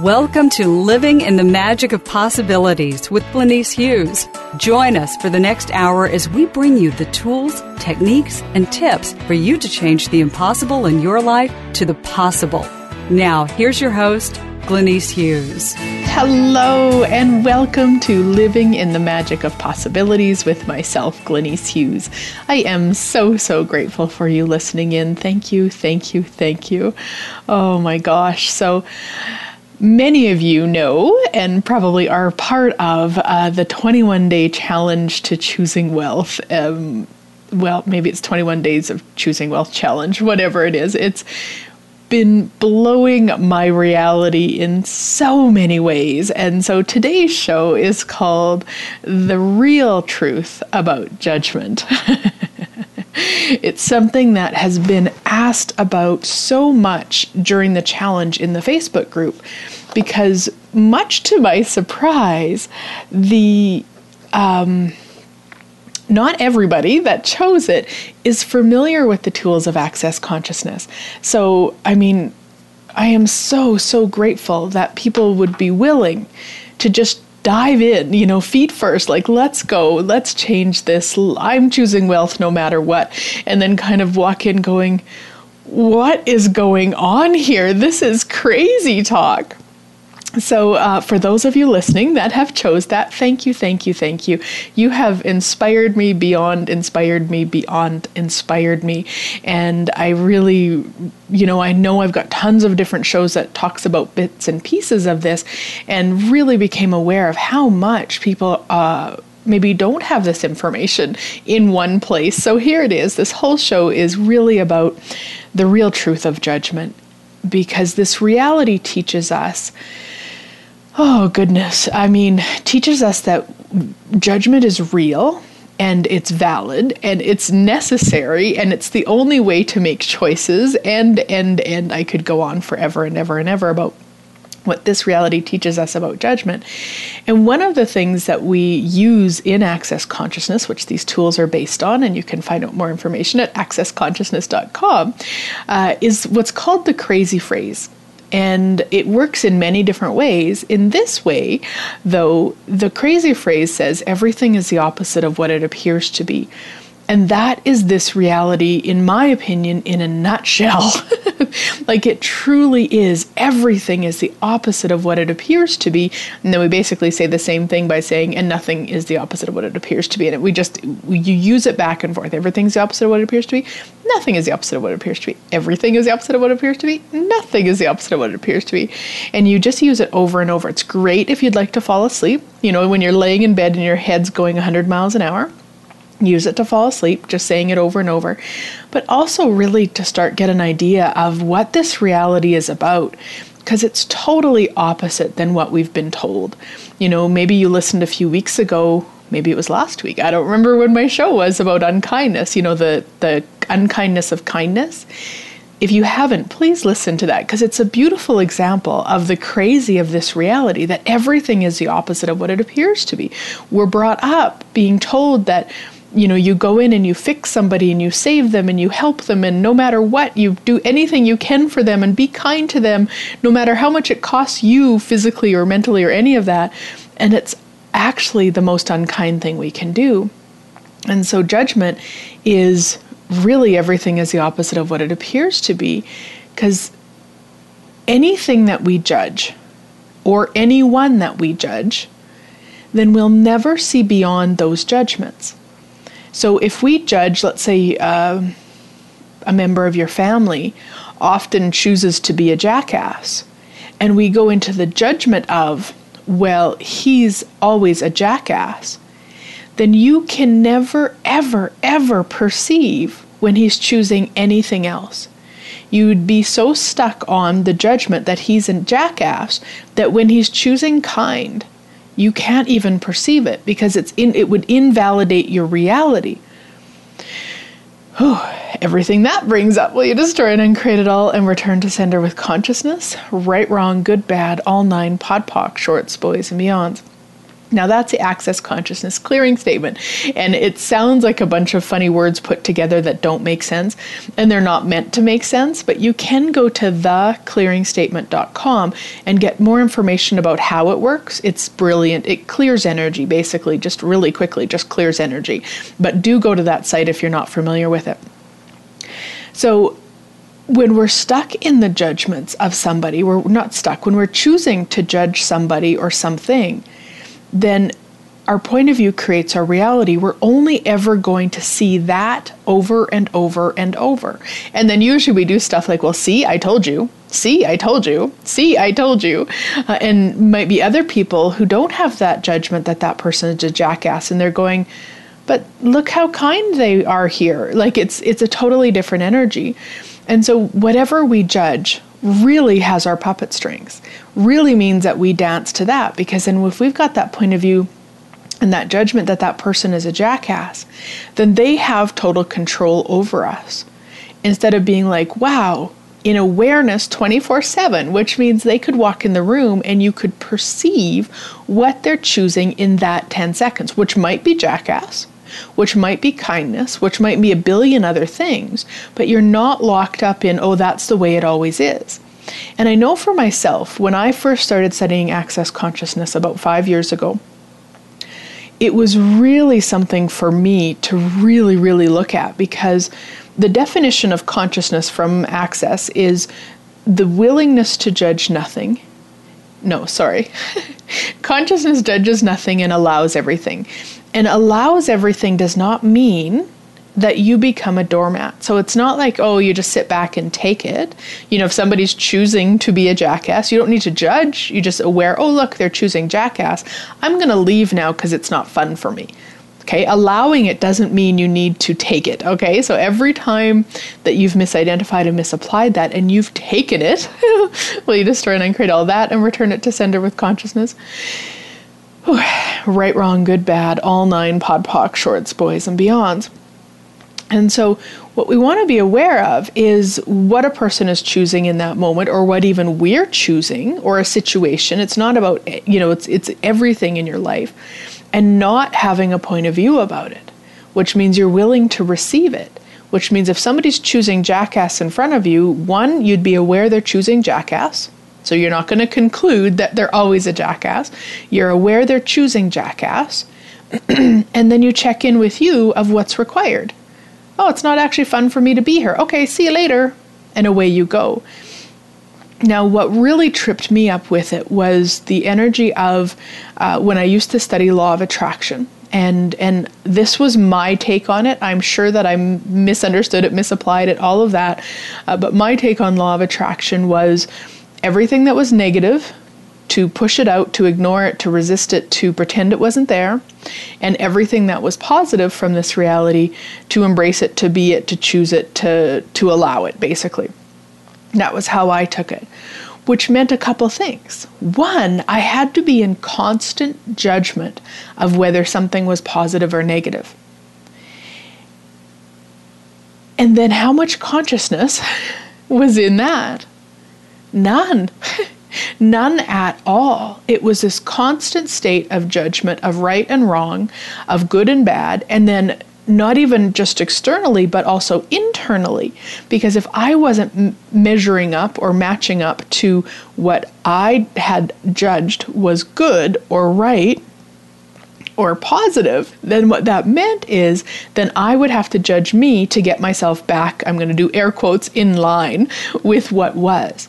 Welcome to Living in the Magic of Possibilities with Glenyce Hughes. Join us for the next hour as we bring you the tools, techniques, and tips for you to change the impossible in your life to the possible. Now, here's your host, Glenyce Hughes. Hello, and welcome to Living in the Magic of Possibilities with myself, Glenyce Hughes. I am so, so grateful for you listening in. Thank you, thank you, thank you. Oh my gosh. So, Many of you know and probably are part of uh, the 21 day challenge to choosing wealth. Um, well, maybe it's 21 days of choosing wealth challenge, whatever it is. It's been blowing my reality in so many ways. And so today's show is called The Real Truth About Judgment. it's something that has been asked about so much during the challenge in the Facebook group because, much to my surprise, the um, not everybody that chose it is familiar with the tools of access consciousness. So, I mean, I am so, so grateful that people would be willing to just dive in, you know, feet first, like, let's go, let's change this. I'm choosing wealth no matter what. And then kind of walk in going, what is going on here? This is crazy talk. So, uh, for those of you listening that have chose that, thank you, thank you, thank you. You have inspired me beyond inspired me beyond inspired me, and I really, you know, I know I've got tons of different shows that talks about bits and pieces of this, and really became aware of how much people. Uh, maybe don't have this information in one place. So here it is. This whole show is really about the real truth of judgment because this reality teaches us oh goodness i mean teaches us that judgment is real and it's valid and it's necessary and it's the only way to make choices and and and i could go on forever and ever and ever about what this reality teaches us about judgment. And one of the things that we use in Access Consciousness, which these tools are based on, and you can find out more information at accessconsciousness.com, uh, is what's called the crazy phrase. And it works in many different ways. In this way, though, the crazy phrase says everything is the opposite of what it appears to be. And that is this reality, in my opinion, in a nutshell. like it truly is. Everything is the opposite of what it appears to be. And then we basically say the same thing by saying, and nothing is the opposite of what it appears to be. And we just, we, you use it back and forth. Everything's the opposite of what it appears to be. Nothing is the opposite of what it appears to be. Everything is the opposite of what it appears to be. Nothing is the opposite of what it appears to be. And you just use it over and over. It's great if you'd like to fall asleep. You know, when you're laying in bed and your head's going 100 miles an hour use it to fall asleep just saying it over and over but also really to start get an idea of what this reality is about because it's totally opposite than what we've been told you know maybe you listened a few weeks ago maybe it was last week i don't remember when my show was about unkindness you know the the unkindness of kindness if you haven't, please listen to that because it's a beautiful example of the crazy of this reality that everything is the opposite of what it appears to be. We're brought up being told that you know you go in and you fix somebody and you save them and you help them and no matter what you do anything you can for them and be kind to them no matter how much it costs you physically or mentally or any of that. And it's actually the most unkind thing we can do. And so judgment is really everything is the opposite of what it appears to be. Because anything that we judge or anyone that we judge then we'll never see beyond those judgments so if we judge, let's say, uh, a member of your family often chooses to be a jackass, and we go into the judgment of, well, he's always a jackass, then you can never, ever, ever perceive when he's choosing anything else. You'd be so stuck on the judgment that he's a jackass that when he's choosing kind, you can't even perceive it because it's in, it would invalidate your reality. Whew, everything that brings up, will you destroy and uncreate it all and return to sender with consciousness? Right, wrong, good, bad, all nine, POD POC, shorts, boys, and beyonds. Now, that's the access consciousness clearing statement. And it sounds like a bunch of funny words put together that don't make sense, and they're not meant to make sense. But you can go to theclearingstatement.com and get more information about how it works. It's brilliant. It clears energy, basically, just really quickly, just clears energy. But do go to that site if you're not familiar with it. So, when we're stuck in the judgments of somebody, we're not stuck, when we're choosing to judge somebody or something, then our point of view creates our reality. We're only ever going to see that over and over and over. And then usually we do stuff like, well, see, I told you. See, I told you. See, I told you. Uh, and might be other people who don't have that judgment that that person is a jackass and they're going, but look how kind they are here. Like it's it's a totally different energy. And so whatever we judge, really has our puppet strings, really means that we dance to that because then if we've got that point of view and that judgment that that person is a jackass, then they have total control over us. Instead of being like, wow, in awareness 24 7, which means they could walk in the room and you could perceive what they're choosing in that 10 seconds, which might be jackass, which might be kindness, which might be a billion other things, but you're not locked up in, oh, that's the way it always is. And I know for myself, when I first started studying access consciousness about five years ago, it was really something for me to really, really look at because the definition of consciousness from access is the willingness to judge nothing. No, sorry. consciousness judges nothing and allows everything. And allows everything does not mean that you become a doormat. So it's not like, oh, you just sit back and take it. You know, if somebody's choosing to be a jackass, you don't need to judge. You just aware, oh, look, they're choosing jackass. I'm going to leave now because it's not fun for me. Okay, allowing it doesn't mean you need to take it. Okay, so every time that you've misidentified and misapplied that and you've taken it, will you destroy and uncreate all that and return it to sender with consciousness? Right, wrong, good, bad, all nine POD POC, shorts, boys, and beyonds. And so, what we want to be aware of is what a person is choosing in that moment, or what even we're choosing, or a situation. It's not about, eh, you know, it's, it's everything in your life, and not having a point of view about it, which means you're willing to receive it. Which means if somebody's choosing jackass in front of you, one, you'd be aware they're choosing jackass. So you're not going to conclude that they're always a jackass. You're aware they're choosing jackass. and then you check in with you of what's required. Oh, it's not actually fun for me to be here. Okay, see you later. And away you go. Now, what really tripped me up with it was the energy of uh, when I used to study law of attraction. And, and this was my take on it. I'm sure that I misunderstood it, misapplied it, all of that. Uh, but my take on law of attraction was everything that was negative, to push it out, to ignore it, to resist it, to pretend it wasn't there, and everything that was positive from this reality, to embrace it, to be it, to choose it, to, to allow it, basically. That was how I took it, which meant a couple things. One, I had to be in constant judgment of whether something was positive or negative. And then how much consciousness was in that? None. None at all. It was this constant state of judgment of right and wrong, of good and bad, and then not even just externally, but also internally. Because if I wasn't m- measuring up or matching up to what I had judged was good or right, or positive, then what that meant is then I would have to judge me to get myself back, I'm going to do air quotes, in line with what was.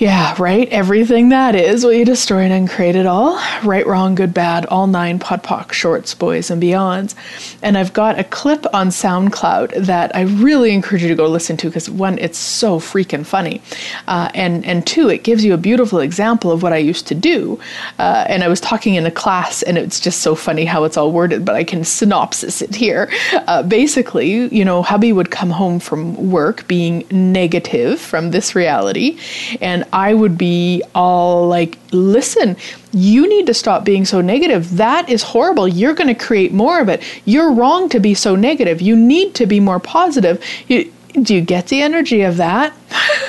Yeah, right. Everything that is will you destroy and uncreate it all. Right, wrong, good, bad, all nine POD POC, shorts, boys, and beyonds. And I've got a clip on SoundCloud that I really encourage you to go listen to because one, it's so freaking funny, uh, and and two, it gives you a beautiful example of what I used to do. Uh, and I was talking in a class, and it's just so funny how it's all worded, but I can synopsis it here. Uh, basically, you know, hubby would come home from work being negative from this reality, and I would be all like, listen, you need to stop being so negative. That is horrible. You're going to create more of it. You're wrong to be so negative. You need to be more positive. You, do you get the energy of that?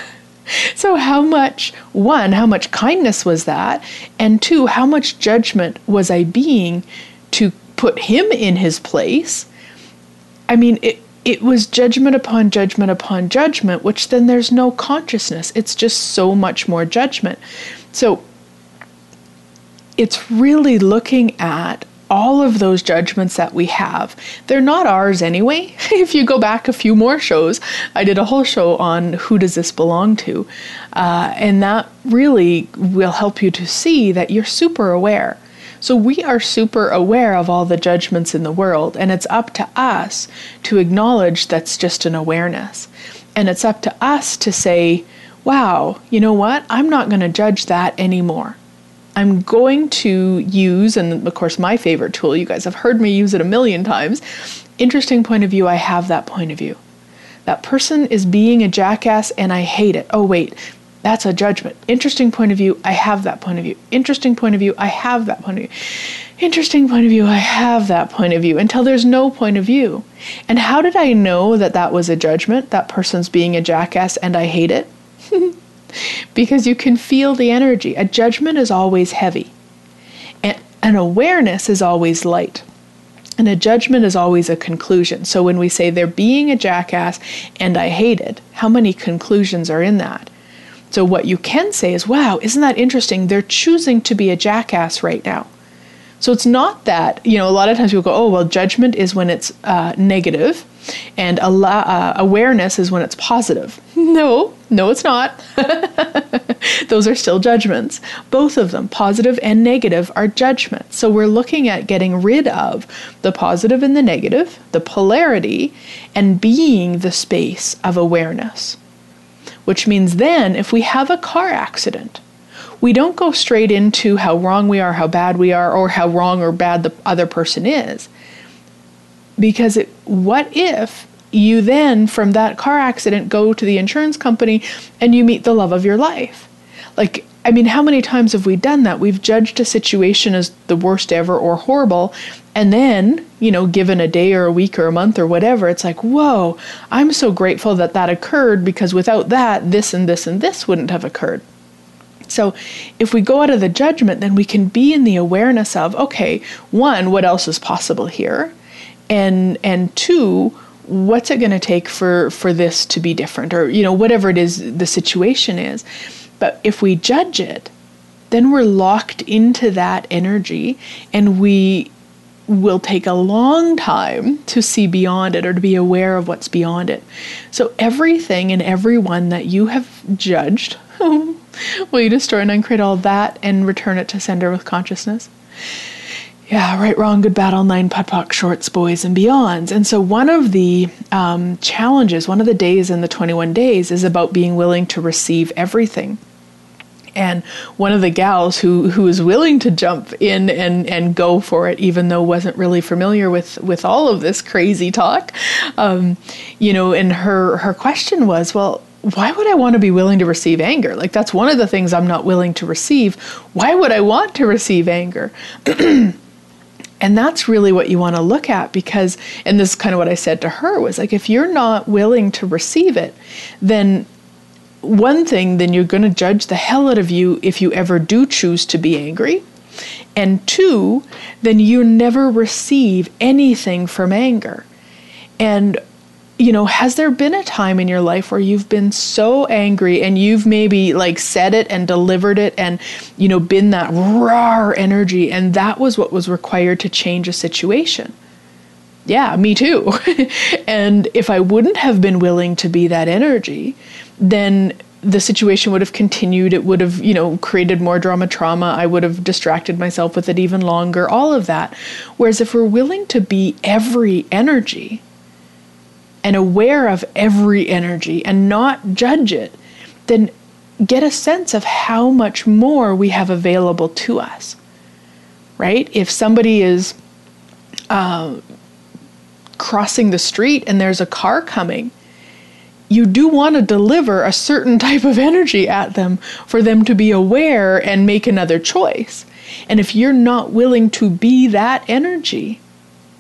so, how much, one, how much kindness was that? And two, how much judgment was I being to put him in his place? I mean, it, it was judgment upon judgment upon judgment, which then there's no consciousness. It's just so much more judgment. So it's really looking at all of those judgments that we have. They're not ours anyway. if you go back a few more shows, I did a whole show on who does this belong to. Uh, and that really will help you to see that you're super aware. So we are super aware of all the judgments in the world, and it's up to us to acknowledge that's just an awareness. And it's up to us to say, wow, you know what? I'm not going to judge that anymore. I'm going to use, and of course, my favorite tool, you guys have heard me use it a million times. Interesting point of view, I have that point of view. That person is being a jackass and I hate it. Oh, wait, that's a judgment. Interesting point of view. I have that point of view. Interesting point of view. I have that point of view. Interesting point of view. I have that point of view until there's no point of view. And how did I know that that was a judgment? That person's being a jackass and I hate it? because you can feel the energy. A judgment is always heavy, and an awareness is always light. And a judgment is always a conclusion. So when we say they're being a jackass and I hate it, how many conclusions are in that? So, what you can say is, wow, isn't that interesting? They're choosing to be a jackass right now. So, it's not that, you know, a lot of times people go, oh, well, judgment is when it's uh, negative and uh, awareness is when it's positive. No, no, it's not. Those are still judgments. Both of them, positive and negative, are judgments. So we're looking at getting rid of the positive and the negative, the polarity, and being the space of awareness which means then if we have a car accident, we don't go straight into how wrong we are, how bad we are, or how wrong or bad the other person is. Because it, what if you then, from that car accident, go to the insurance company and you meet the love of your life? Like, I mean, how many times have we done that? We've judged a situation as the worst ever or horrible, and then, you know, given a day or a week or a month or whatever, it's like, whoa, I'm so grateful that that occurred because without that, this and this and this wouldn't have occurred. So, if we go out of the judgment, then we can be in the awareness of, okay, one, what else is possible here? And and two, what's it going to take for for this to be different or you know whatever it is the situation is but if we judge it, then we're locked into that energy and we will take a long time to see beyond it or to be aware of what's beyond it. So, everything and everyone that you have judged, will you destroy and uncreate all that and return it to sender with consciousness? Yeah, right, wrong, good, bad, all nine, POD POC, shorts, boys, and beyonds. And so, one of the um, challenges, one of the days in the 21 days is about being willing to receive everything and one of the gals who who was willing to jump in and and go for it even though wasn't really familiar with with all of this crazy talk um, you know and her her question was well why would I want to be willing to receive anger? Like, that's one of the things I'm not willing to receive. Why would I want to receive anger? and that's really what you want to look at because, and this is kind of what I said to her was like, if you're not willing to receive it, then one thing, then you're going to judge the hell out of you if you ever do choose to be angry. And two, then you never receive anything from anger. And, you know, has there been a time in your life where you've been so angry and you've maybe like said it and delivered it and, you know, been that raw energy and that was what was required to change a situation? Yeah, me too. and if I wouldn't have been willing to be that energy, then the situation would have continued. It would have, you know, created more drama trauma. I would have distracted myself with it even longer, all of that. Whereas if we're willing to be every energy and aware of every energy and not judge it, then get a sense of how much more we have available to us. Right? If somebody is uh, crossing the street and there's a car coming, you do want to deliver a certain type of energy at them for them to be aware and make another choice. And if you're not willing to be that energy,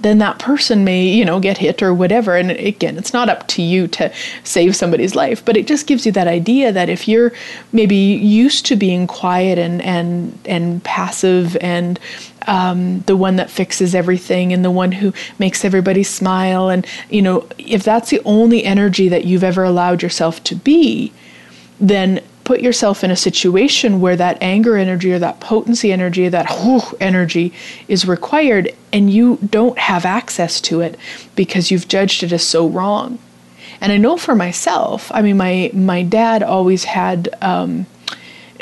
then that person may, you know, get hit or whatever. And again, it's not up to you to save somebody's life, but it just gives you that idea that if you're maybe used to being quiet and and and passive and um, the one that fixes everything and the one who makes everybody smile, and you know, if that's the only energy that you've ever allowed yourself to be, then put yourself in a situation where that anger energy or that potency energy, that whoo energy is required, and you don't have access to it because you've judged it as so wrong. And I know for myself, I mean, my my dad always had. Um,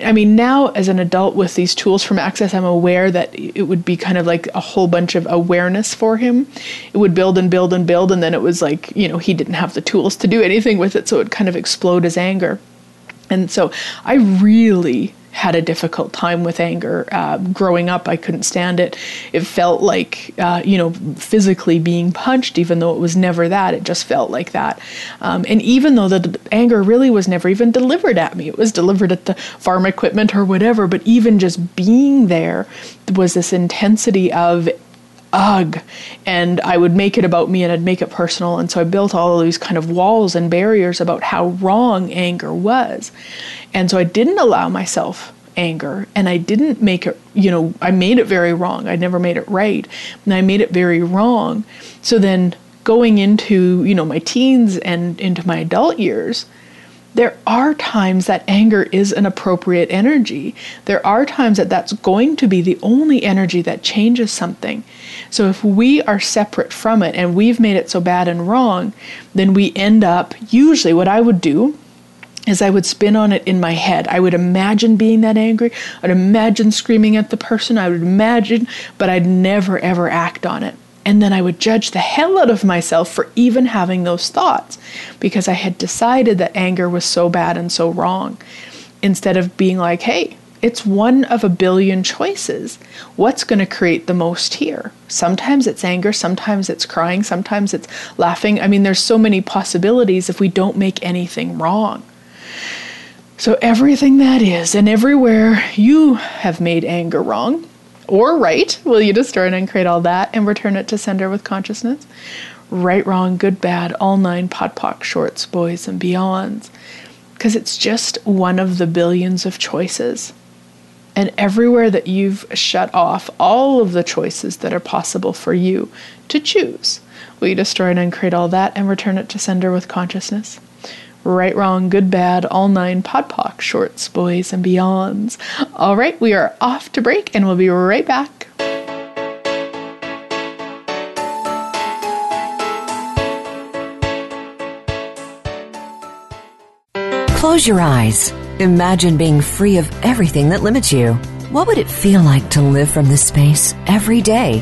I mean, now as an adult with these tools from Access, I'm aware that it would be kind of like a whole bunch of awareness for him. It would build and build and build, and then it was like, you know, he didn't have the tools to do anything with it, so it kind of explode as anger. And so I really had a difficult time with anger. Uh, growing up, I couldn't stand it. It felt like, uh, you know, physically being punched, even though it was never that. It just felt like that. Um, and even though the d- anger really was never even delivered at me, it was delivered at the farm equipment or whatever, but even just being there was this intensity of ugh. And i would make it about me and i'd make it personal. And so i built all of these kind of walls and barriers about how wrong anger was. And so i didn't allow myself anger. And i didn't make it you know i made it very wrong. I never made it right. And i made it very wrong. So then going into you know my teens and into my adult years there are times that anger is an appropriate energy. There are times that that's going to be the only energy that changes something. So if we are separate from it and we've made it so bad and wrong, then we end up, usually, what I would do is I would spin on it in my head. I would imagine being that angry. I'd imagine screaming at the person. I would imagine, but I'd never ever act on it. And then I would judge the hell out of myself for even having those thoughts because I had decided that anger was so bad and so wrong. Instead of being like, hey, it's one of a billion choices. What's going to create the most here? Sometimes it's anger, sometimes it's crying, sometimes it's laughing. I mean, there's so many possibilities if we don't make anything wrong. So, everything that is, and everywhere you have made anger wrong, or right, will you destroy and uncreate all that and return it to sender with consciousness? Right, wrong, good, bad, all nine POD POC, shorts, boys, and beyonds. Because it's just one of the billions of choices. And everywhere that you've shut off all of the choices that are possible for you to choose, will you destroy and uncreate all that and return it to sender with consciousness? Right, wrong, good, bad, all nine POD POC, shorts, boys, and beyonds. All right, we are off to break and we'll be right back. Close your eyes. Imagine being free of everything that limits you. What would it feel like to live from this space every day?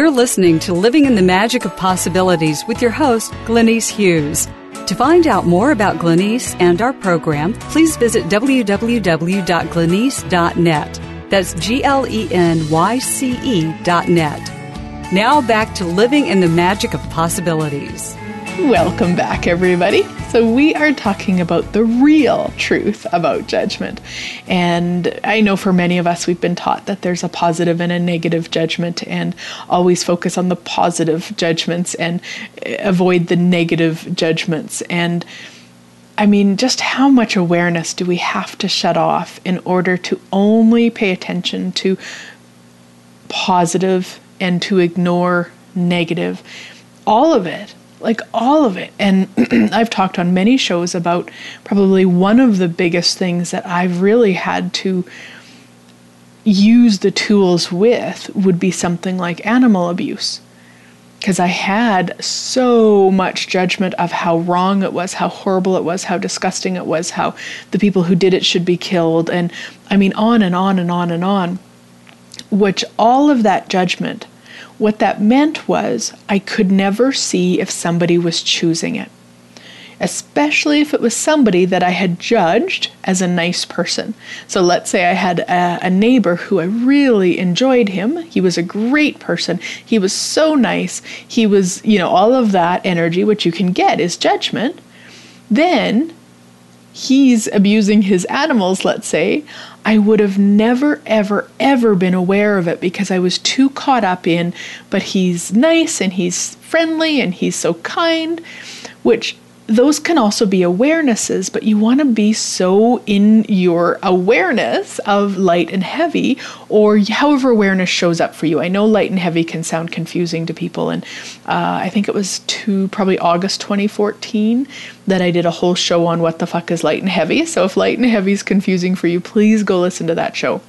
You're listening to Living in the Magic of Possibilities with your host, Glenyce Hughes. To find out more about Glenyce and our program, please visit www.glenyce.net. That's G L E N Y C E dot net. Now back to living in the magic of possibilities. Welcome back, everybody. So, we are talking about the real truth about judgment. And I know for many of us, we've been taught that there's a positive and a negative judgment, and always focus on the positive judgments and eh, avoid the negative judgments. And I mean, just how much awareness do we have to shut off in order to only pay attention to positive and to ignore negative? All of it like all of it. And I've talked on many shows about probably one of the biggest things that I've really had to use the tools with would be something like animal abuse. Because I had so much judgment of how wrong it was, how horrible it was, how disgusting it was, how the people who did it should be killed. And I mean, on and on and on and on. Which all of that judgment what that meant was I could never see if somebody was choosing it, especially if it was somebody that I had judged as a nice person. So let's say I had a, a, neighbor who I really enjoyed him. He was a great person. He was so nice. He was, you know, all of that energy, which you can get is judgment. Then he's abusing his animals, let's say, I would have never, ever, ever been aware of it because I was too caught up in, but he's nice and he's friendly and he's so kind, which those can also be awarenesses, but you want to be so in your awareness of light and heavy, or however awareness shows up for you. I know light and heavy can sound confusing to people, and uh, I think it was to probably August 2014 that I did a whole show on what the fuck is light and heavy. So if light and heavy is confusing for you, please go listen to that show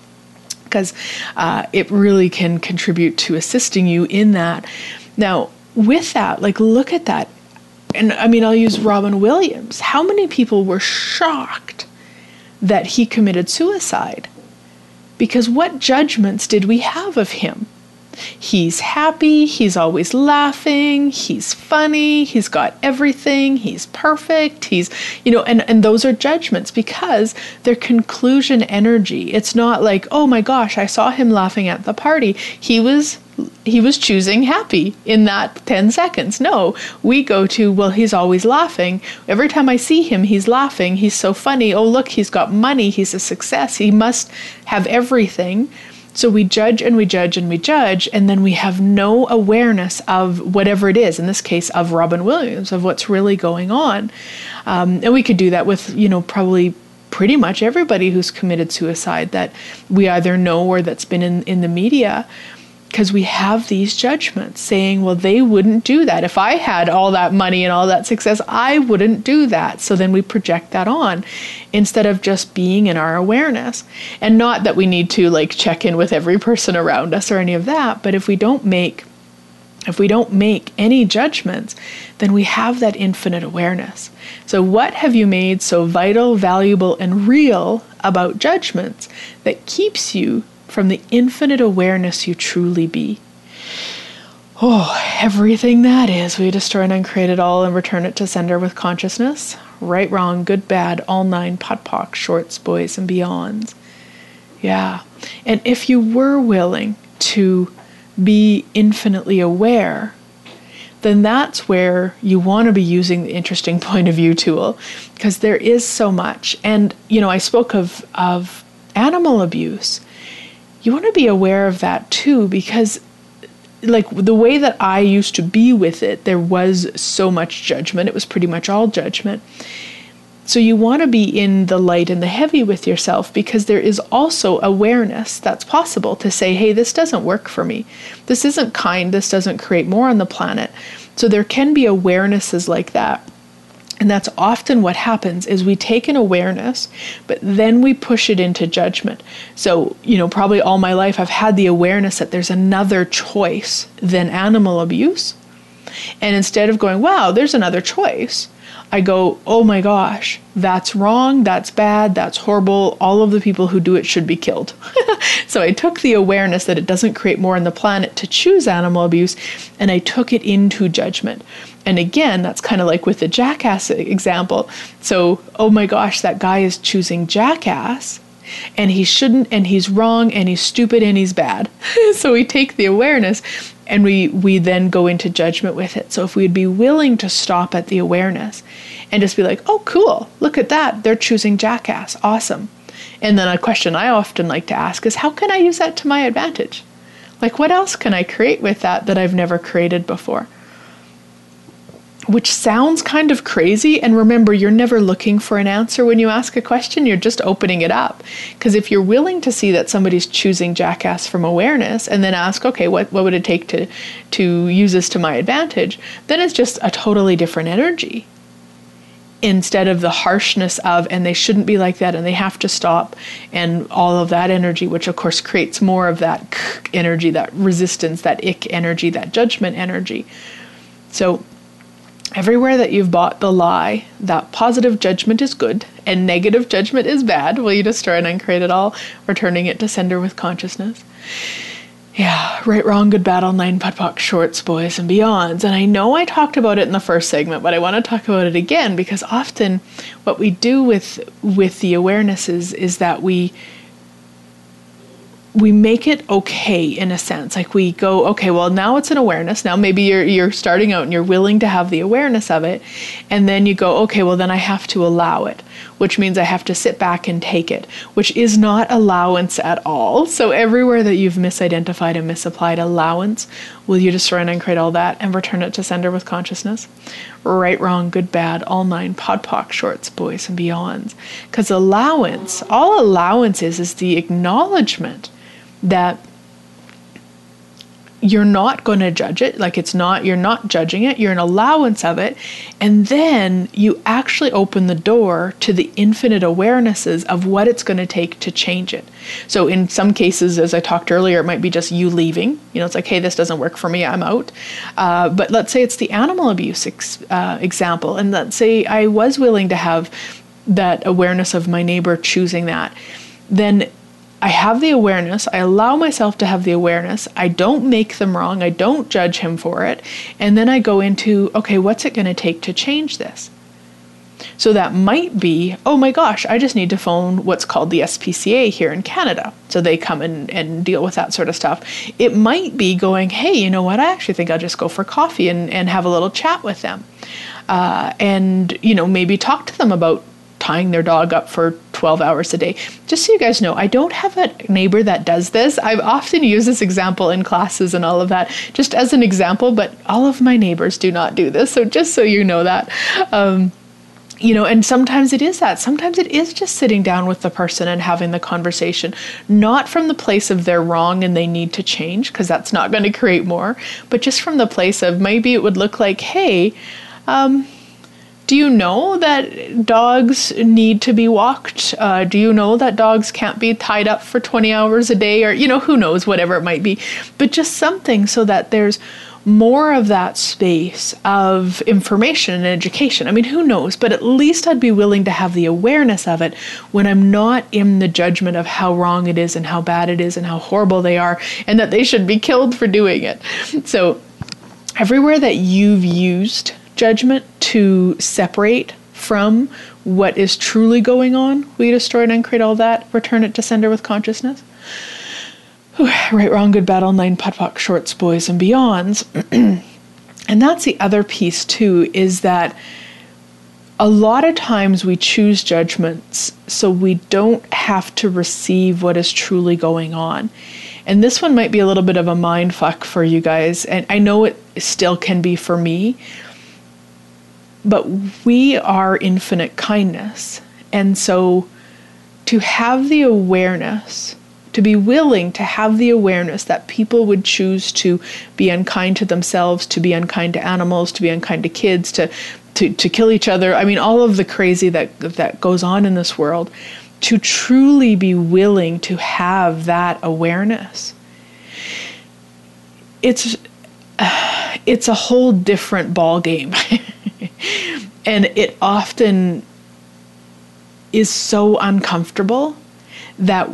because uh, it really can contribute to assisting you in that. Now, with that, like, look at that and I mean, I'll use Robin Williams. How many people were shocked that he committed suicide? Because what judgments did we have of him? He's happy, he's always laughing, he's funny, he's got everything, he's perfect, he's, you know, and, and those are judgments because they're conclusion energy. It's not like, oh my gosh, I saw him laughing at the party. He was he was choosing happy in that 10 seconds. No, we go to, well, he's always laughing. Every time I see him, he's laughing. He's so funny. Oh, look, he's got money. He's a success. He must have everything. So we judge and we judge and we judge, and then we have no awareness of whatever it is, in this case, of Robin Williams, of what's really going on. Um, and we could do that with, you know, probably pretty much everybody who's committed suicide that we either know or that's been in, in the media because we have these judgments saying, well, they wouldn't do that. If I had all that money and all that success, I wouldn't do that. So then we project that on instead of just being in our awareness. And not that we need to like check in with every person around us or any of that, but if we don't make if we don't make any judgments, then we have that infinite awareness. So, what have you made so vital, valuable, and real about judgments that keeps you from the infinite awareness you truly be. Oh, everything that is, we destroy and uncreate it all and return it to sender with consciousness. Right, wrong, good, bad, all nine, POD, POC, shorts, boys, and beyonds. Yeah. And if you were willing to be infinitely aware, then that's where you want to be using the interesting point of view tool because there is so much. And, you know, I spoke of, of animal abuse you want to be aware of that too because like the way that I used to be with it, there was so much judgment. It was pretty much all judgment. So you want to be in the light and the heavy with yourself because there is also awareness that's possible to say, hey, this doesn't work for me. This isn't kind. This doesn't create more on the planet. So there can be awarenesses like that. And that's often what happens is we take an awareness, but then we push it into judgment. So, you know, probably all my life I've had the awareness that there's another choice than animal abuse. And instead of going, wow, there's another choice, I go, oh my gosh, that's wrong, that's bad, that's horrible. All of the people who do it should be killed. so I took the awareness that it doesn't create more on the planet to choose animal abuse and I took it into judgment. And again, that's kind of like with the jackass example. So, oh my gosh, that guy is choosing jackass and he shouldn't and he's wrong and he's stupid and he's bad. so we take the awareness and we we then go into judgment with it. So if we'd be willing to stop at the awareness and just be like, "Oh, cool. Look at that. They're choosing jackass. Awesome." And then a question I often like to ask is, "How can I use that to my advantage?" Like what else can I create with that that I've never created before? Which sounds kind of crazy. And remember, you're never looking for an answer when you ask a question, you're just opening it up. Because if you're willing to see that somebody's choosing jackass from awareness and then ask, okay, what, what would it take to, to use this to my advantage, then it's just a totally different energy. Instead of the harshness of, and they shouldn't be like that, and they have to stop, and all of that energy, which of course creates more of that energy, that resistance, that ick energy, that judgment energy. So Everywhere that you've bought the lie that positive judgment is good and negative judgment is bad, will you destroy and uncreate it all, returning it to sender with consciousness? Yeah, right, wrong, good, battle, nine POD POC, shorts, boys, and beyonds. And I know I talked about it in the first segment, but I want to talk about it again because often what we do with with the awarenesses is that we we make it okay in a sense. Like we go okay well now it's an awareness. Now maybe you're you're starting out and you're willing to have the awareness of it. And then you go okay well then I have to allow it which means I have to sit back and take it which is not allowance at all. So everywhere that you've misidentified and misapplied allowance will you just destroy and uncreate all that and return it to sender with consciousness? Right wrong good bad all nine POD POC shorts boys and beyonds. Because allowance all allowance is is the acknowledgement that you're not going to judge it like it's not you're not judging it you're an allowance of it and then you actually open the door to the infinite awarenesses of what it's going to take to change it. So in some cases as i talked earlier it might be just you leaving you know it's like hey this doesn't work for me i'm out. Uh, but let's say it's the animal abuse ex- uh, example and let's say i was willing to have that awareness of my neighbor choosing that then I have the awareness, I allow myself to have the awareness, I don't make them wrong, I don't judge him for it, and then I go into, okay, what's it going to take to change this? So that might be, oh my gosh, I just need to phone what's called the SPCA here in Canada. So they come and, and deal with that sort of stuff. It might be going, hey, you know what, I actually think I'll just go for coffee and, and have a little chat with them. Uh, and, you know, maybe talk to them about tying their dog up for 12 hours a day. Just so you guys know, I don't have a neighbor that does this. I've often used this example in classes and all of that, just as an example, but all of my neighbors do not do this. So just so you know that. Um, you know, and sometimes it is that. Sometimes it is just sitting down with the person and having the conversation, not from the place of they're wrong and they need to change, because that's not going to create more, but just from the place of maybe it would look like, hey, um, do you know that dogs need to be walked? Uh, do you know that dogs can't be tied up for 20 hours a day? Or, you know, who knows, whatever it might be. But just something so that there's more of that space of information and education. I mean, who knows? But at least I'd be willing to have the awareness of it when I'm not in the judgment of how wrong it is and how bad it is and how horrible they are and that they should be killed for doing it. So, everywhere that you've used judgment to separate from what is truly going on. We destroy and uncreate all that, return it to sender with consciousness. right, wrong, good, battle, nine putt shorts, boys, and beyonds. and that's the other piece, too, is that a lot of times we choose judgments so we don't have to receive what is truly going on. And this one might be a little bit of a mind fuck for you guys, and I know it still can be for me but we are infinite kindness. And so to have the awareness, to be willing to have the awareness that people would choose to be unkind to themselves, to be unkind to animals, to be unkind to kids, to to, to kill each other. I mean, all of the crazy that that goes on in this world. To truly be willing to have that awareness, it's it's a whole different ball game. And it often is so uncomfortable that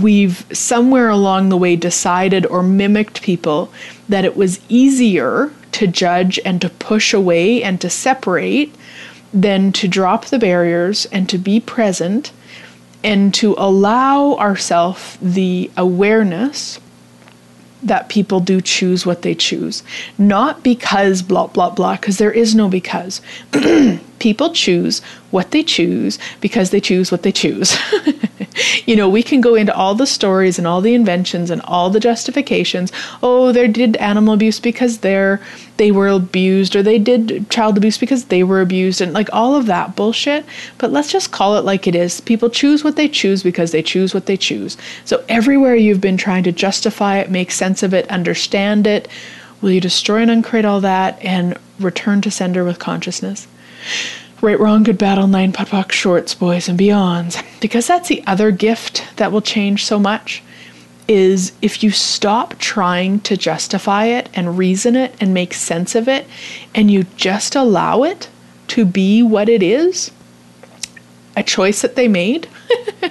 we've somewhere along the way decided or mimicked people that it was easier to judge and to push away and to separate than to drop the barriers and to be present and to allow ourselves the awareness that people do choose what they choose. Not because blah, blah, blah, because there is no because. people choose what they choose because they choose what they choose. you know, we can go into all the stories and all the inventions and all the justifications. Oh, they did animal abuse because they're they were abused or they did child abuse because they were abused and like all of that bullshit. But let's just call it like it is. People choose what they choose because they choose what they choose. So everywhere you've been trying to justify it, make sense of it, understand it, will you destroy and uncreate all that and return to sender with consciousness? Right, wrong, good, battle, nine POD POC, shorts, boys, and beyonds. Because that's the other gift that will change so much is if you stop trying to justify it and reason it and make sense of it and you just allow it to be what it is, a choice that they made.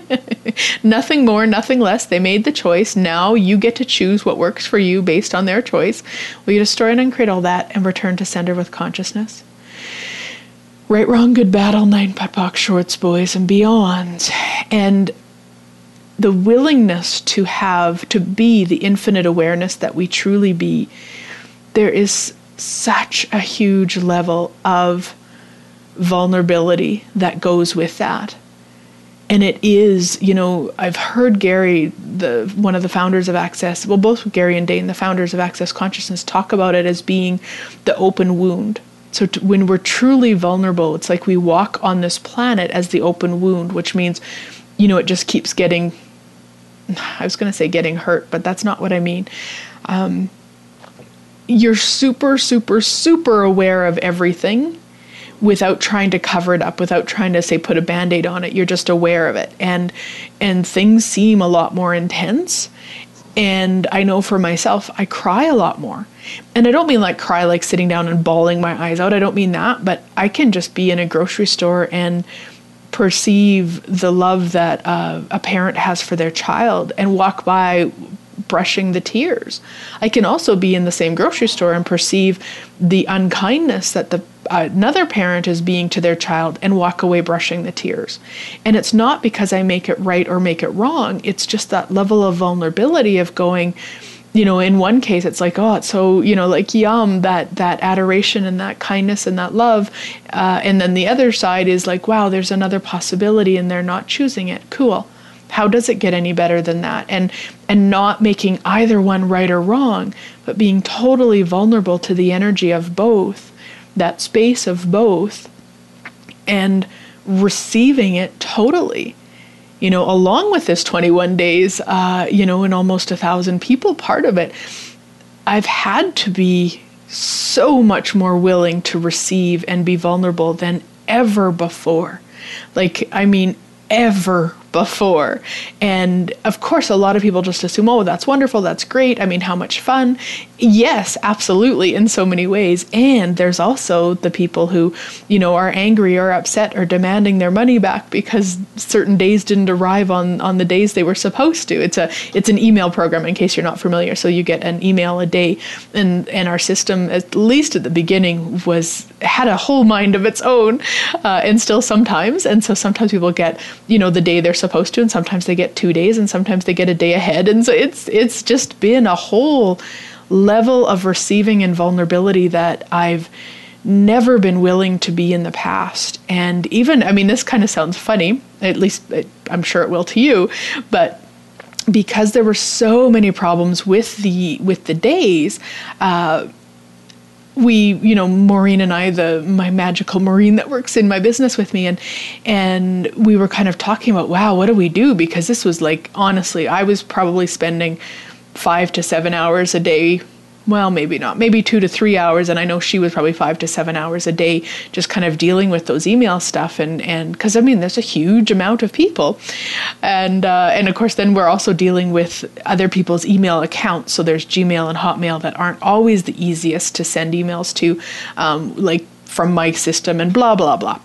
nothing more, nothing less. They made the choice. Now you get to choose what works for you based on their choice. Will you destroy and uncreate all that and return to sender with consciousness? Right, Wrong, Good, Battle, Nine POD POC, Shorts, Boys, and Beyond. And the willingness to have, to be the infinite awareness that we truly be, there is such a huge level of vulnerability that goes with that. And it is, you know, I've heard Gary, the one of the founders of Access, well, both Gary and Dane, the founders of Access Consciousness, talk about it as being the open wound so when we're truly vulnerable, it's like we walk on this planet as the open wound, which means, you know, it just keeps getting. I was going to say getting hurt, but that's not what I mean. Um, you're super, super, super aware of everything without trying to cover it up without trying to say put a band-aid on it you're just aware of it and and things seem a lot more intense and I know for myself, I cry a lot more. And I don't mean like cry like sitting down and bawling my eyes out. I don't mean that, but I can just be in a grocery store and perceive the love that uh, a parent has for their child and walk by brushing the tears. I can also be in the same grocery store and perceive the unkindness that the another parent is being to their child and walk away brushing the tears. And it's not because I make it right or make it wrong, it's just that level of vulnerability of going, you know, in one case it's like, oh, it's so, you know, like yum, that that adoration and that kindness and that love. Uh, and then the other side is like, wow, there's another possibility and they're not choosing it. Cool. How does it get any better than that? And and not making either one right or wrong, but being totally vulnerable to the energy of both that space of both and receiving it totally you know along with this 21 days uh, you know and almost a thousand people part of it i've had to be so much more willing to receive and be vulnerable than ever before like i mean ever before. And of course, a lot of people just assume, oh, that's wonderful, that's great. I mean, how much fun? Yes, absolutely, in so many ways. And there's also the people who, you know, are angry or upset or demanding their money back because certain days didn't arrive on, on the days they were supposed to. It's a it's an email program in case you're not familiar. So you get an email a day and and our system, at least at the beginning, was had a whole mind of its own, uh, and still sometimes. And so sometimes people get, you know, the day they're supposed to and sometimes they get 2 days and sometimes they get a day ahead. And so it's it's just been a whole level of receiving and vulnerability that I've never been willing to be in the past. And even I mean this kind of sounds funny at least it, I'm sure it will to you but because there were so many problems with the with the days uh, we you know maureen and i the my magical maureen that works in my business with me and and we were kind of talking about wow what do we do? Because this was like honestly i was probably spending five to seven hours a day well, maybe not, maybe two to three hours. And I know she was probably five to seven hours a day just kind of dealing with those email stuff. And, and cause I mean, there's a huge amount of people. And, uh, and of course, then we're also dealing with other people's email accounts. So there's Gmail and Hotmail that aren't always the easiest to send emails to. Um, like from my system and blah, blah, blah.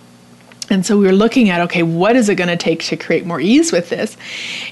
And so we were looking at, okay, what is it going to take to create more ease with this?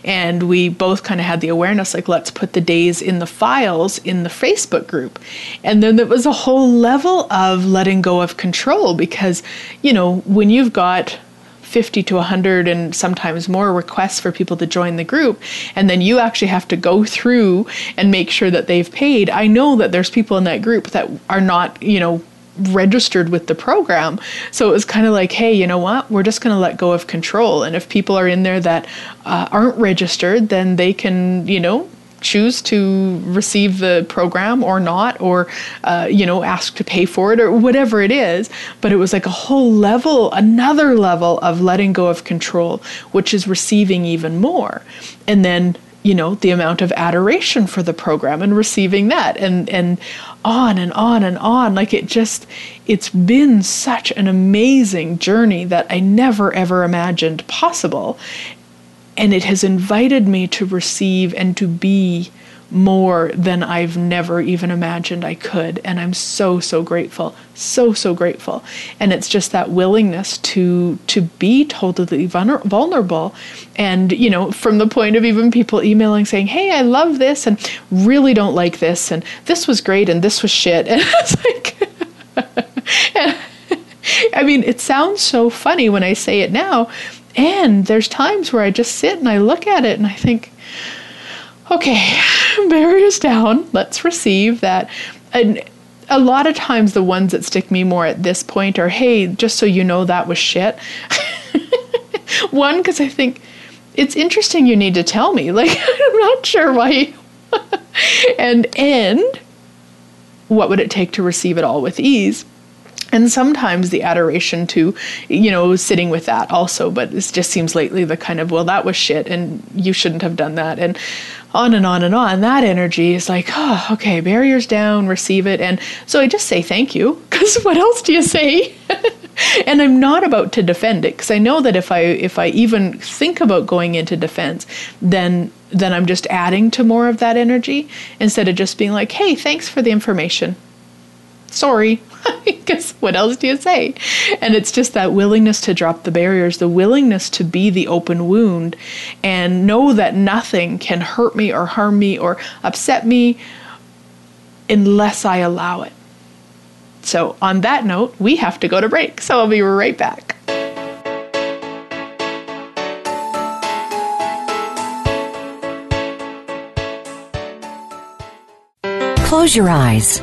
And we both kind of had the awareness like, let's put the days in the files in the Facebook group. And then there was a whole level of letting go of control because, you know, when you've got 50 to 100 and sometimes more requests for people to join the group and then you actually have to go through and make sure that they've paid i know that there's people in that group that are not you know registered with the program. So it was kind of like, hey, you know what? We're just going to let go of control. And if people are in there that uh, aren't registered, then they can, you know, choose to receive the program or not, or, uh, you know, ask to pay for it or whatever it is. But it was like a whole level, another level of letting go of control, which is receiving even more. And then you know the amount of adoration for the program and receiving that and and on and on and on. Like it just it's been such an amazing journey that I never ever imagined possible. And it has invited me to receive and to be more than I've never even imagined I could. And I'm so, so grateful. So, so grateful. And it's just that willingness to to be totally vulnerable. And, you know, from the point of even people emailing saying, Hey, I love this and really don't like this, and this was great and this was shit. And it's like I mean, it sounds so funny when I say it now. And there's times where I just sit and I look at it and I think, okay, barriers down. Let's receive that. And a lot of times, the ones that stick me more at this point are, hey, just so you know, that was shit. One, because I think it's interesting you need to tell me. Like, I'm not sure why. and, and, what would it take to receive it all with ease? And sometimes the adoration to you know sitting with that also but it just seems lately the kind of well that was shit and you shouldn't have done that and on and on and on. That energy is like oh okay barriers down receive it. And so i just say thank you because what else do you say? And i'm not about to defend it because i know that if i if i even think about going into defense then then i'm just adding to more of that energy instead of just being like hey thanks for the information. Sorry because what else do you say? And it's just that willingness to drop the barriers, the willingness to be the open wound and know that nothing can hurt me or harm me or upset me unless I allow it. So, on that note, we have to go to break. So, I'll be right back. Close your eyes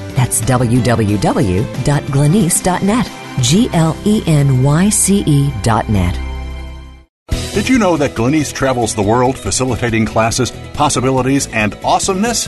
that's www.glenyce.net. G L E N Y C E dot net. Did you know that Glenyce travels the world facilitating classes, possibilities, and awesomeness?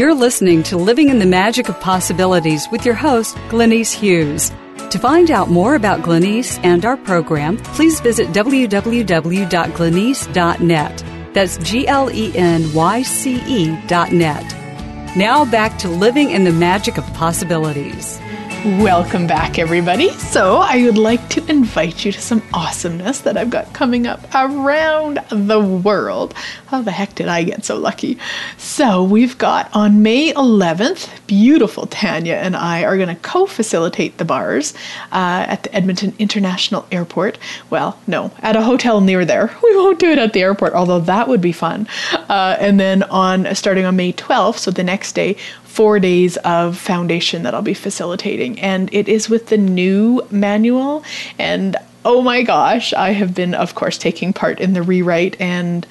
You're listening to Living in the Magic of Possibilities with your host, Glenyce Hughes. To find out more about Glenyce and our program, please visit www.glenyce.net. That's G L E N Y C E dot net. Now back to living in the magic of possibilities. Welcome back, everybody. So, I would like to invite you to some awesomeness that I've got coming up around the world. How the heck did I get so lucky? So, we've got on May 11th, beautiful Tanya and I are going to co facilitate the bars uh, at the Edmonton International Airport. Well, no, at a hotel near there. We won't do it at the airport, although that would be fun. Uh, and then on starting on May 12th, so the next day, four days of foundation that I'll be facilitating. And it is with the new manual. And oh my gosh, I have been, of course, taking part in the rewrite and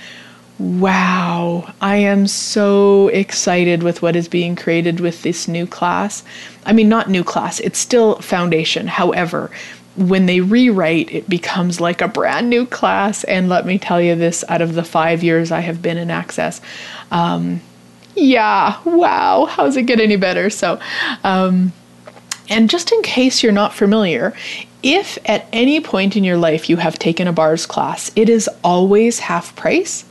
Wow, I am so excited with what is being created with this new class. I mean, not new class, it's still foundation. However, when they rewrite, it becomes like a brand new class. And let me tell you this out of the five years I have been in Access, um, yeah, wow, how's it get any better? So, um, and just in case you're not familiar, if at any point in your life you have taken a bars class, it is always half price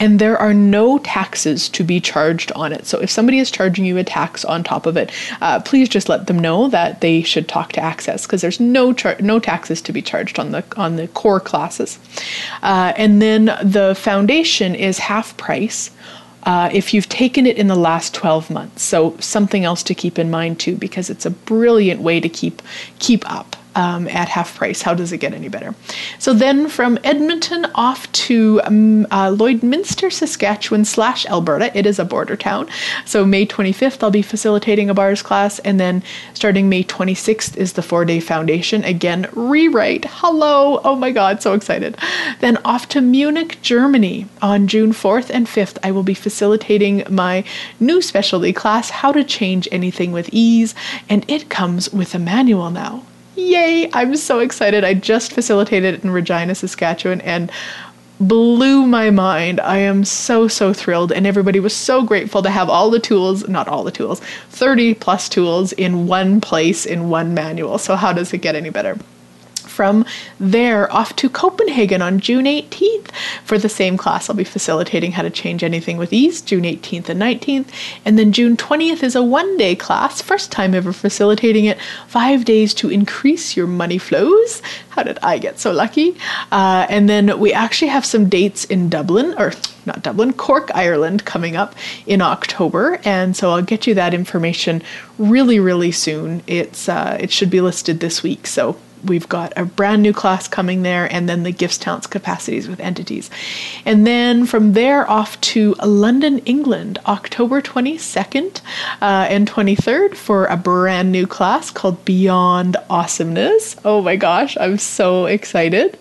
and there are no taxes to be charged on it. So if somebody is charging you a tax on top of it, uh, please just let them know that they should talk to Access because there's no char- no taxes to be charged on the on the core classes. Uh, and then the foundation is half price. Uh, if you've taken it in the last 12 months. So something else to keep in mind too, because it's a brilliant way to keep keep up um, at half price. How does it get any better? So then from Edmonton off to um, uh, Lloydminster, Saskatchewan slash Alberta. It is a border town. So May 25th, I'll be facilitating a bars class, and then starting May 26th is the four day foundation. Again, rewrite. Hello. Oh my God, so excited. Then off to Munich, Germany on June 4th and 5th. I will be facilitating my new specialty class, How to Change Anything with Ease, and it comes with a manual now. Yay! I'm so excited. I just facilitated in Regina, Saskatchewan, and blew my mind. I am so, so thrilled. And everybody was so grateful to have all the tools, not all the tools, 30 plus tools in one place in one manual. So, how does it get any better? From there off to Copenhagen on June 18th for the same class. I'll be facilitating how to change anything with ease June 18th and 19th. And then June 20th is a one day class, first time ever facilitating it, five days to increase your money flows. How did I get so lucky? Uh, and then we actually have some dates in Dublin, or not Dublin, Cork, Ireland, coming up in October, and so I'll get you that information really, really soon. It's uh, it should be listed this week, so we've got a brand new class coming there, and then the gifts, talents, capacities with entities. And then from there off to London, England, October 22nd uh, and 23rd for a brand new class called Beyond Awesomeness. Oh my gosh, I'm so excited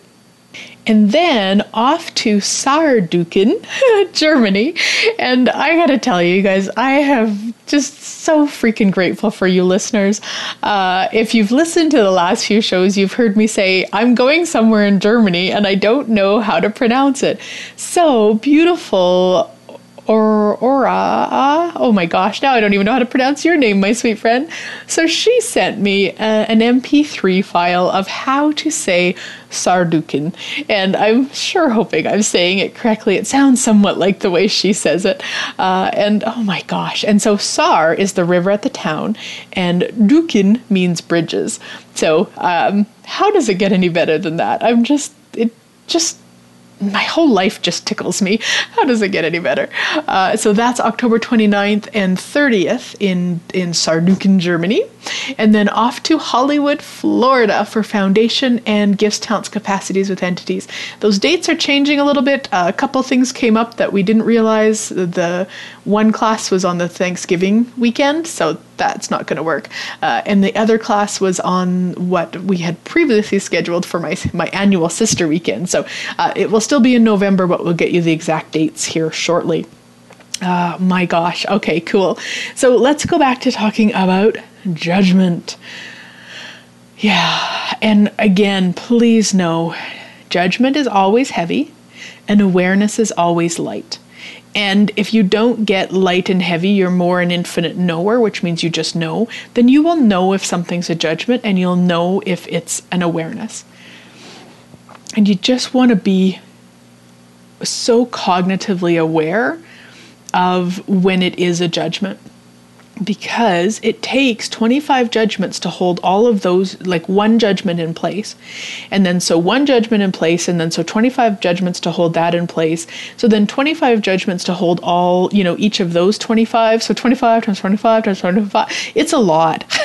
and then off to Saarbrücken, Germany. And I gotta tell you, guys, I have just so freaking grateful for you listeners. Uh, if you've listened to the last few shows, you've heard me say, I'm going somewhere in Germany and I don't know how to pronounce it. So beautiful or Ora. Oh my gosh, now I don't even know how to pronounce your name, my sweet friend. So she sent me a, uh, an MP3 file of how to say Sardukin, and I'm sure hoping I'm saying it correctly. It sounds somewhat like the way she says it. Uh, and oh my gosh. And so Saar is the river at the town, and Brücken means bridges. So um, how does it get any better than that? I'm just, it just my whole life just tickles me. How does it get any better? Uh, so that's October 29th and 30th in, in Saarbrücken, Germany. And then off to Hollywood, Florida for foundation and gifts, talents, capacities with entities. Those dates are changing a little bit. Uh, a couple things came up that we didn't realize. The one class was on the Thanksgiving weekend, so that's not going to work. Uh, and the other class was on what we had previously scheduled for my my annual sister weekend. So uh, it will still be in November, but we'll get you the exact dates here shortly. Uh, my gosh. Okay, cool. So let's go back to talking about judgment. Yeah, and again, please know judgment is always heavy and awareness is always light. And if you don't get light and heavy, you're more an infinite knower, which means you just know, then you will know if something's a judgment and you'll know if it's an awareness. And you just want to be so cognitively aware of when it is a judgment. Because it takes 25 judgments to hold all of those like one judgment in place. And then so one judgment in place and then so 25 judgments to hold that in place. So then 25 judgments to hold all you know each of those 25 so 25 times 25 times 25 it's a lot.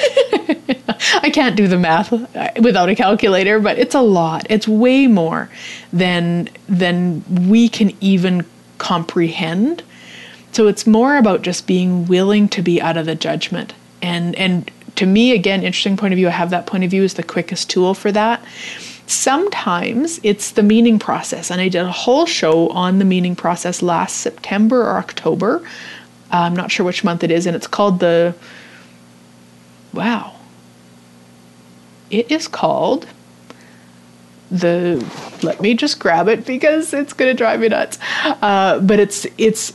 I can't do the math uh, without a calculator but it's a lot. It's way more than than we can even comprehend so it's more about just being willing to be out of the judgment. And and to me again interesting point of view I have that point of view is the quickest tool for that. Sometimes it's the meaning process and I did a whole show on the meaning process last September or October. I'm not sure which month it is and it's called the wow. It is called the let me just grab it because it's going to drive me nuts. Uh, but it's it's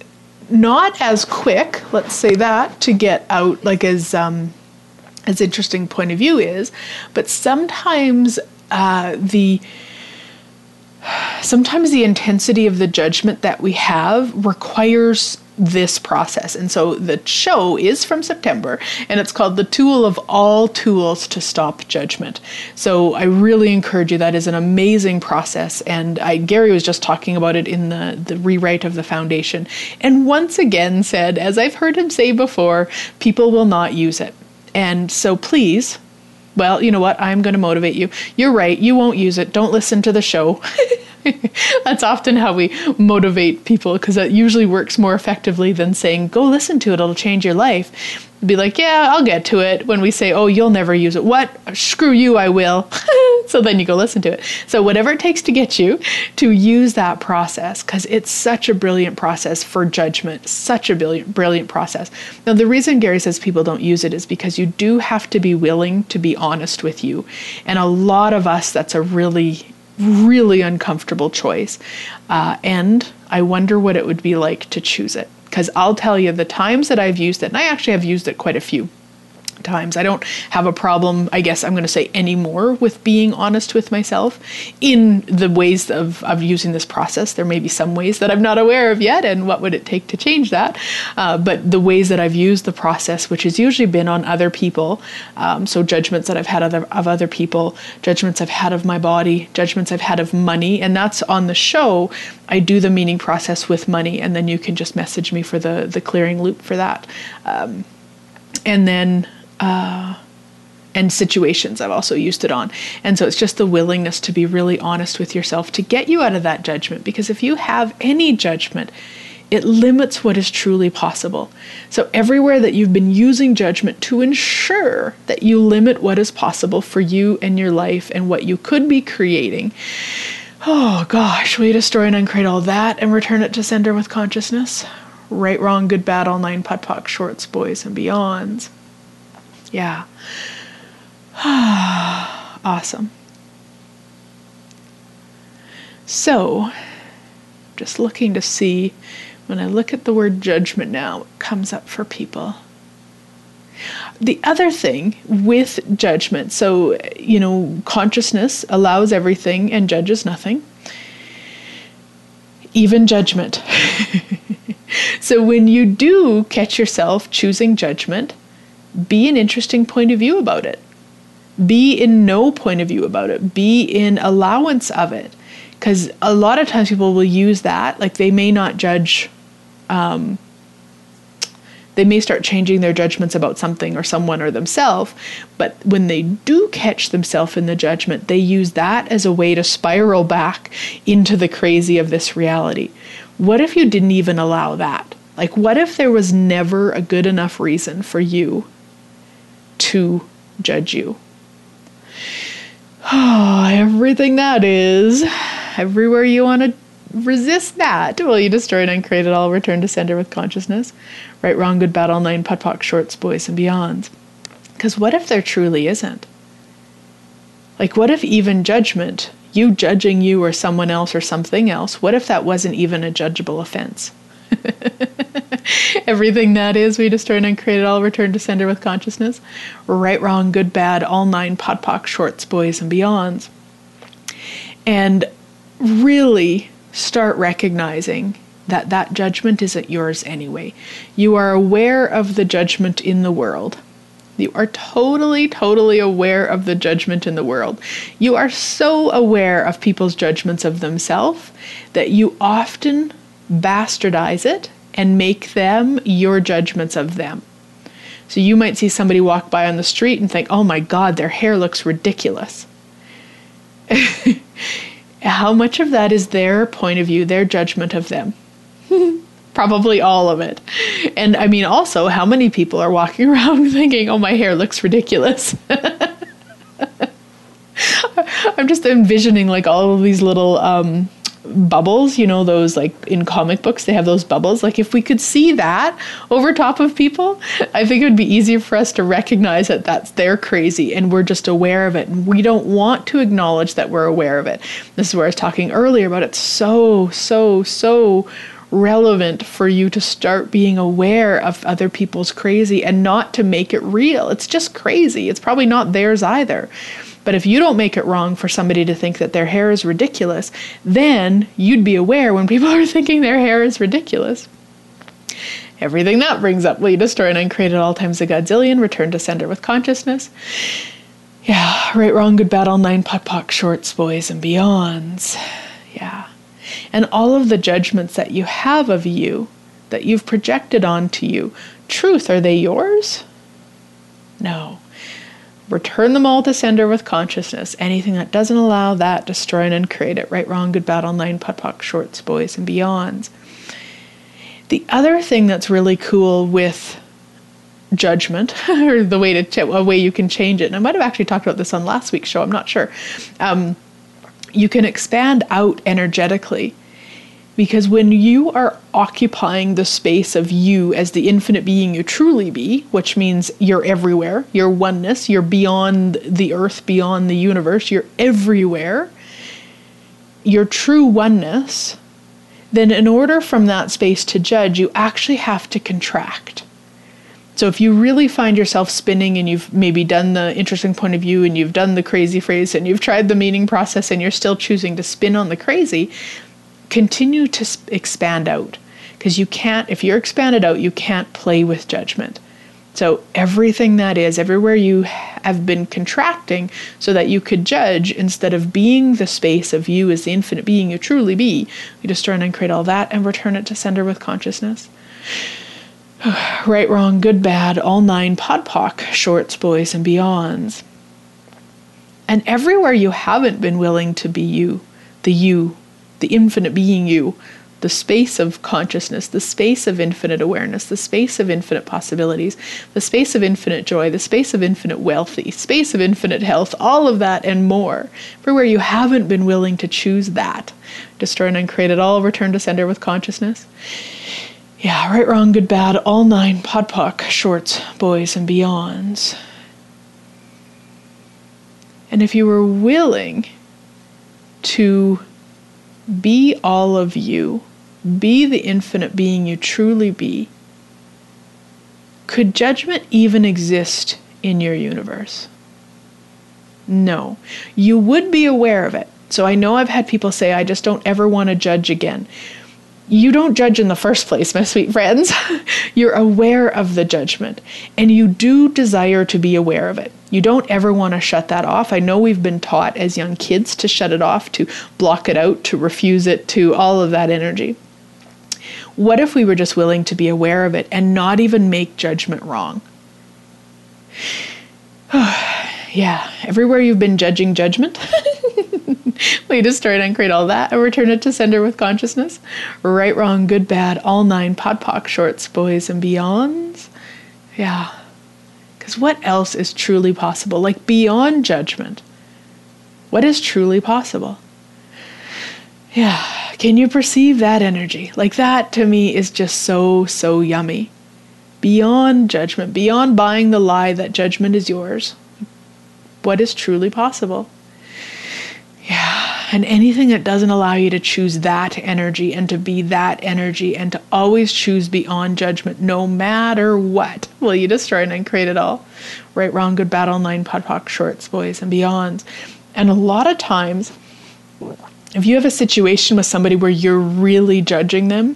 not as quick, let's say that, to get out like as um, as interesting point of view is, but sometimes uh, the sometimes the intensity of the judgment that we have requires this process. And so the show is from September and it's called The Tool of All Tools to Stop Judgment. So I really encourage you. That is an amazing process. And I, Gary was just talking about it in the, the rewrite of the foundation. And once again said, as I've heard him say before, people will not use it. And so please, well, you know what? I'm going to motivate you. You're right. You won't use it. Don't listen to the show. That's often how we motivate people because that usually works more effectively than saying, go listen to it, it'll change your life. Be like, yeah, I'll get to it when we say, oh, you'll never use it. What? Screw you, I will. so then you go listen to it. So, whatever it takes to get you to use that process because it's such a brilliant process for judgment, such a brilliant, brilliant process. Now, the reason Gary says people don't use it is because you do have to be willing to be honest with you. And a lot of us, that's a really really uncomfortable choice. Uh, and I wonder what it would be like to choose it. Because I'll tell you, the times that I've used it, and I actually have used it quite a few times. I don't have a problem, I guess I'm going to say, anymore with being honest with myself in the ways of, of using this process. There may be some ways that I'm not aware of yet, and what would it take to change that? Uh, but the ways that I've used the process, which has usually been on other people, um, so judgments that I've had other, of other people, judgments I've had of my body, judgments I've had of money, and that's on the show. I do the meaning process with money, and then you can just message me for the the clearing loop for that. Um, and then uh, and situations I've also used it on. And so it's just the willingness to be really honest with yourself to get you out of that judgment. Because if you have any judgment, it limits what is truly possible. So, everywhere that you've been using judgment to ensure that you limit what is possible for you and your life and what you could be creating, oh gosh, will you destroy and uncreate all that and return it to sender with consciousness? Right, wrong, good, bad, all nine POD POC, shorts, boys, and beyonds. Yeah. awesome. So, just looking to see when I look at the word judgment now, what comes up for people. The other thing with judgment, so, you know, consciousness allows everything and judges nothing, even judgment. so, when you do catch yourself choosing judgment, be an interesting point of view about it. Be in no point of view about it. Be in allowance of it. Because a lot of times people will use that, like they may not judge, um, they may start changing their judgments about something or someone or themselves, but when they do catch themselves in the judgment, they use that as a way to spiral back into the crazy of this reality. What if you didn't even allow that? Like, what if there was never a good enough reason for you to judge you. Oh, everything that is, everywhere you want to resist that, will you destroy and create it all, return to sender with consciousness? Right, wrong, good, bad, all nine, POD POC, shorts, boys, and beyonds. Because what if there truly isn't? Like, what if even judgment, you judging you or someone else or something else, what if that wasn't even a judgeable offense? Everything that is, we destroy and create it all, return to sender with consciousness. Right, wrong, good, bad, all nine POD POC, shorts, boys, and beyonds. And really start recognizing that that judgment isn't yours anyway. You are aware of the judgment in the world. You are totally, totally aware of the judgment in the world. You are so aware of people's judgments of themselves that you often bastardize it and make them your judgments of them. So you might see somebody walk by on the street and think, oh my God, their hair looks ridiculous. How much of that is their point of view, their judgment of them? Probably all of it. And I mean, also, how many people are walking around thinking, oh, my hair looks ridiculous? I'm just envisioning like all of these little um, bubbles, you know, those like in comic books, they have those bubbles. Like, if we could see that over top of people, I think it would be easier for us to recognize that that's they're crazy and we're just aware of it. And we don't want to acknowledge that we're aware of it. This is where I was talking earlier about it's so, so, so relevant for you to start being aware of other people's crazy and not to make it real. It's just crazy. It's probably not theirs either. But if you don't make it wrong for somebody to think that their hair is ridiculous, then you'd be aware when people are thinking their hair is ridiculous. Everything that brings up, lead, destroy, and uncreate at all times a godzillion, return to sender with consciousness. Yeah, right, wrong, good, bad, all nine, POC, shorts, boys, and beyonds. Yeah. And all of the judgments that you have of you, that you've projected onto you, truth, are they yours? No. Return them all to sender with consciousness. Anything that doesn't allow that, destroy and uncreate it. Right, wrong, good, bad, online, POD POC, shorts, boys, and beyonds. The other thing that's really cool with judgment, or the way to ch- a way you can change it, and I might have actually talked about this on last week's show. I'm not sure. Um, you can expand out energetically because when you are occupying the space of you as the infinite being you truly be, which means you're everywhere, you're oneness, you're beyond the earth, beyond the universe, you're everywhere, your true oneness, then in order from that space to judge, you actually have to contract. So if you really find yourself spinning and you've maybe done the interesting point of view and you've done the crazy phrase and you've tried the meaning process and you're still choosing to spin on the crazy, continue to expand out. Because you can't if you're expanded out you can't play with judgment. So everything that is everywhere you have been contracting so that you could judge instead of being the space of you as the infinite being you truly be you destroy and create all that and return it to sender with consciousness. Right wrong good bad all nine POD POC shorts boys and beyonds. And everywhere you haven't been willing to be you the you the infinite being you, the space of consciousness, the space of infinite awareness, the space of infinite possibilities, the space of infinite joy, the space of infinite wealthy, space of infinite health, all of that and more. For where you haven't been willing to choose that, destroy and uncreate it all, return to sender with consciousness. Yeah, right, wrong, good, bad, all nine, POD POC, shorts, boys, and beyonds. And if you were willing to be all of you, be the infinite being you truly be. Could judgment even exist in your universe? No. You would be aware of it. So I know I've had people say, I just don't ever want to judge again you don't judge in the first place, my sweet friends. You're aware of the judgment, and you do desire to be aware of it. You don't ever want to shut that off. I know we've been taught as young kids to shut it off, to block it out, to refuse it, to all of that energy. What if we were just willing to be aware of it and not even make judgment wrong? yeah, everywhere you've been judging judgment. we destroy it and create all that and return it to sender with consciousness. Right, wrong, good, bad, all nine POD POC shorts, boys and beyonds. Yeah. Because what else is truly possible? Like beyond judgment. What is truly possible? Yeah. Can you perceive that energy? Like that to me is just so, so yummy. Beyond judgment, beyond buying the lie that judgment is yours. What is truly possible? And anything that doesn't allow you to choose that energy and to be that energy and to always choose beyond judgment, no matter what, will you destroy and create it all? Right, wrong, good, bad, online, POD POC, shorts, boys, and beyonds. And a lot of times, if you have a situation with somebody where you're really judging them,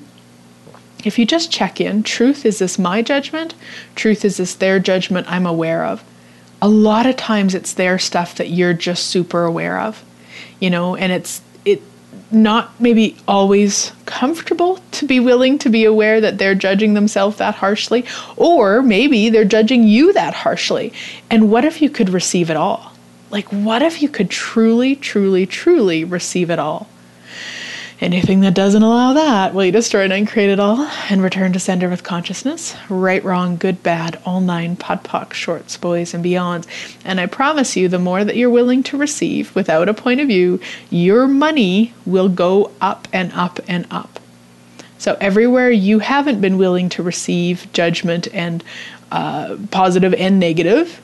if you just check in, truth is this my judgment? Truth is this their judgment I'm aware of? A lot of times it's their stuff that you're just super aware of, you know, and it's it not maybe always comfortable to be willing to be aware that they're judging themselves that harshly, or maybe they're judging you that harshly. And what if you could receive it all? Like, what if you could truly, truly, truly receive it all? Anything that doesn't allow that, will you destroy it and create it all and return to sender with consciousness? Right, wrong, good, bad, all nine, POD POC, shorts, boys, and beyonds. And I promise you, the more that you're willing to receive without a point of view, your money will go up and up and up. So, everywhere you haven't been willing to receive judgment and uh, positive and negative,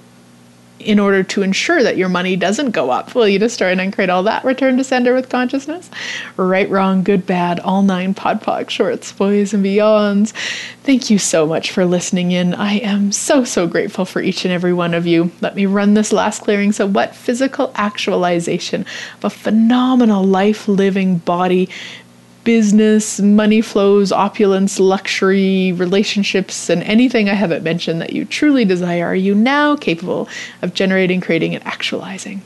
in order to ensure that your money doesn't go up. Will you destroy and uncreate all that? Return to sender with consciousness? Right, wrong, good, bad, all nine POD POC shorts, boys and beyonds. Thank you so much for listening in. I am so, so grateful for each and every one of you. Let me run this last clearing. So, what physical actualization of a phenomenal life living body business, money flows, opulence, luxury, relationships, and anything I haven't mentioned that you truly desire are you now capable of generating, creating, and actualizing?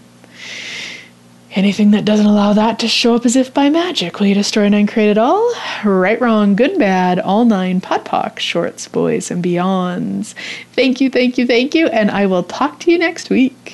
Anything that doesn't allow that to show up as if by magic, will you destroy and uncreate it all? Right, wrong, good, bad, all nine, POD POC, shorts, boys, and beyonds. Thank you, thank you, thank you, and I will talk to you next week.